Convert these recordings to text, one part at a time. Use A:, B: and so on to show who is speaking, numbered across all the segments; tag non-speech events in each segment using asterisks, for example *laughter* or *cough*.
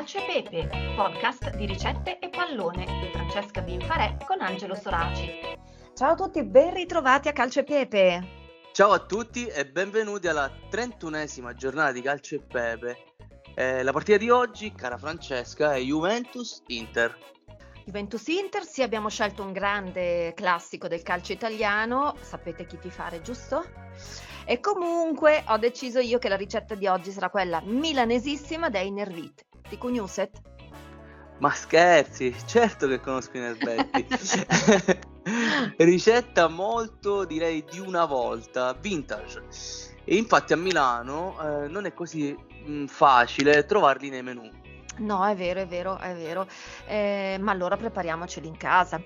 A: Calcio e Pepe, podcast di ricette e pallone di Francesca Binfarè con Angelo Soraci. Ciao a tutti, ben ritrovati a Calcio e Pepe.
B: Ciao a tutti e benvenuti alla 31esima giornata di Calcio e Pepe. Eh, la partita di oggi, cara Francesca, è Juventus-Inter.
A: Juventus-Inter, sì, abbiamo scelto un grande classico del calcio italiano, sapete chi ti fare, giusto? E comunque ho deciso io che la ricetta di oggi sarà quella milanesissima dei Nervit. Ti conoscete?
B: Ma scherzi, certo che conosco i Nervetti. *laughs* ricetta molto, direi, di una volta, vintage. E infatti a Milano eh, non è così mh, mm, facile trovarli nei menù.
A: No, è vero, è vero, è vero. Eh, ma allora prepariamoceli in casa.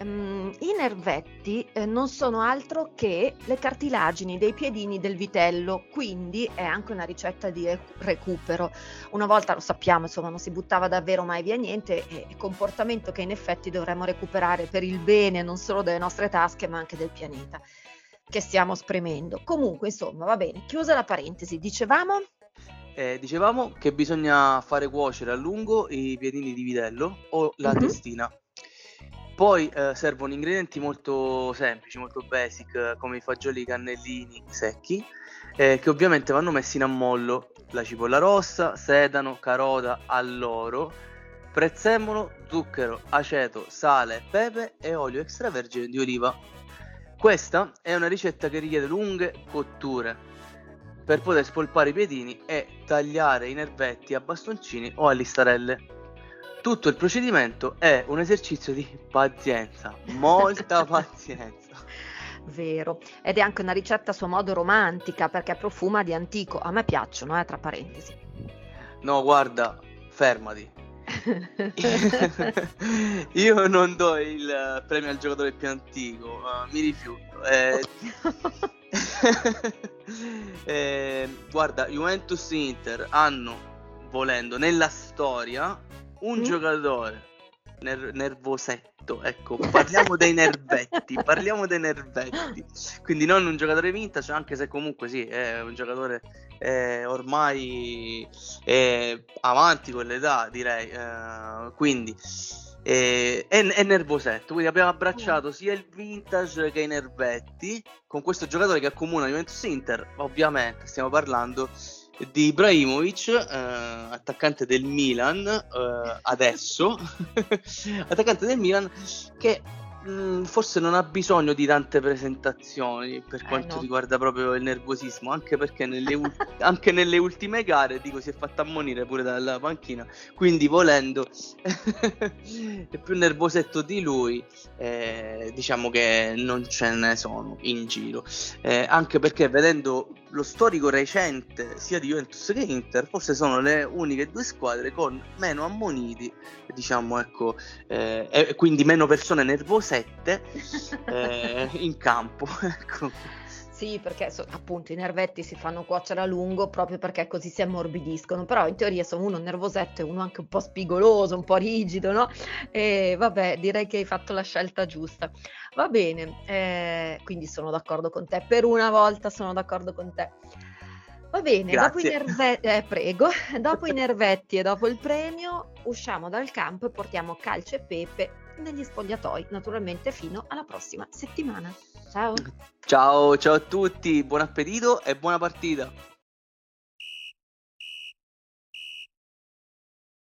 A: Um, I nervetti eh, non sono altro che le cartilagini dei piedini del vitello, quindi è anche una ricetta di recupero. Una volta lo sappiamo, insomma, non si buttava davvero mai via niente, è comportamento che in effetti dovremmo recuperare per il bene non solo delle nostre tasche, ma anche del pianeta che stiamo spremendo. Comunque, insomma, va bene, chiusa la parentesi, dicevamo
B: eh, dicevamo che bisogna fare cuocere a lungo i piedini di vitello o la mm-hmm. testina. Poi eh, servono ingredienti molto semplici, molto basic, come i fagioli cannellini secchi, eh, che ovviamente vanno messi in ammollo. La cipolla rossa, sedano, carota, alloro, prezzemolo, zucchero, aceto, sale, pepe e olio extravergine di oliva. Questa è una ricetta che richiede lunghe cotture per poter spolpare i piedini e tagliare i nervetti a bastoncini o a listarelle. Tutto il procedimento è un esercizio di pazienza, molta *laughs* pazienza.
A: Vero, ed è anche una ricetta a suo modo romantica perché profuma di antico. A me piacciono, eh, tra parentesi.
B: No, guarda, fermati. *laughs* Io non do il premio al giocatore più antico, uh, mi rifiuto. Eh, *laughs* eh, guarda, Juventus Inter hanno, volendo, nella storia un mm. giocatore ner- nervosetto, ecco, parliamo dei nervetti, *laughs* parliamo dei nervetti. Quindi non un giocatore vintage, anche se comunque sì, è un giocatore eh, ormai eh, avanti con l'età, direi. Eh, quindi è, è, nervosetto. Quindi abbiamo abbracciato sia il vintage che i nervetti con questo giocatore che accomuna Juventus Inter. Ovviamente stiamo parlando di Ibrahimovic, eh, attaccante del Milan, eh, adesso, *laughs* attaccante del Milan che Mm, forse non ha bisogno di tante presentazioni per eh, quanto no. riguarda proprio il nervosismo, anche perché nelle, u- *laughs* anche nelle, ultime gare dico si è fatta ammonire pure dalla panchina, quindi volendo *laughs* è più nervosetto di lui, eh, diciamo che non ce ne sono in giro, eh, anche perché vedendo lo storico recente sia di Juventus che Inter, forse sono le uniche due squadre con meno ammoniti, diciamo ecco, eh, e quindi meno persone nervosette *laughs* eh, in campo. *laughs* ecco.
A: Sì, perché so, appunto i nervetti si fanno cuocere a lungo proprio perché così si ammorbidiscono, però in teoria sono uno nervosetto e uno anche un po' spigoloso, un po' rigido, no? E vabbè, direi che hai fatto la scelta giusta. Va bene, eh, quindi sono d'accordo con te, per una volta sono d'accordo con te. Va bene, dopo i, nerve- eh, prego, *laughs* dopo i nervetti e dopo il premio usciamo dal campo e portiamo calcio e pepe negli spogliatoi, naturalmente fino alla prossima settimana. Ciao.
B: Ciao, ciao a tutti, buon appetito e buona partita.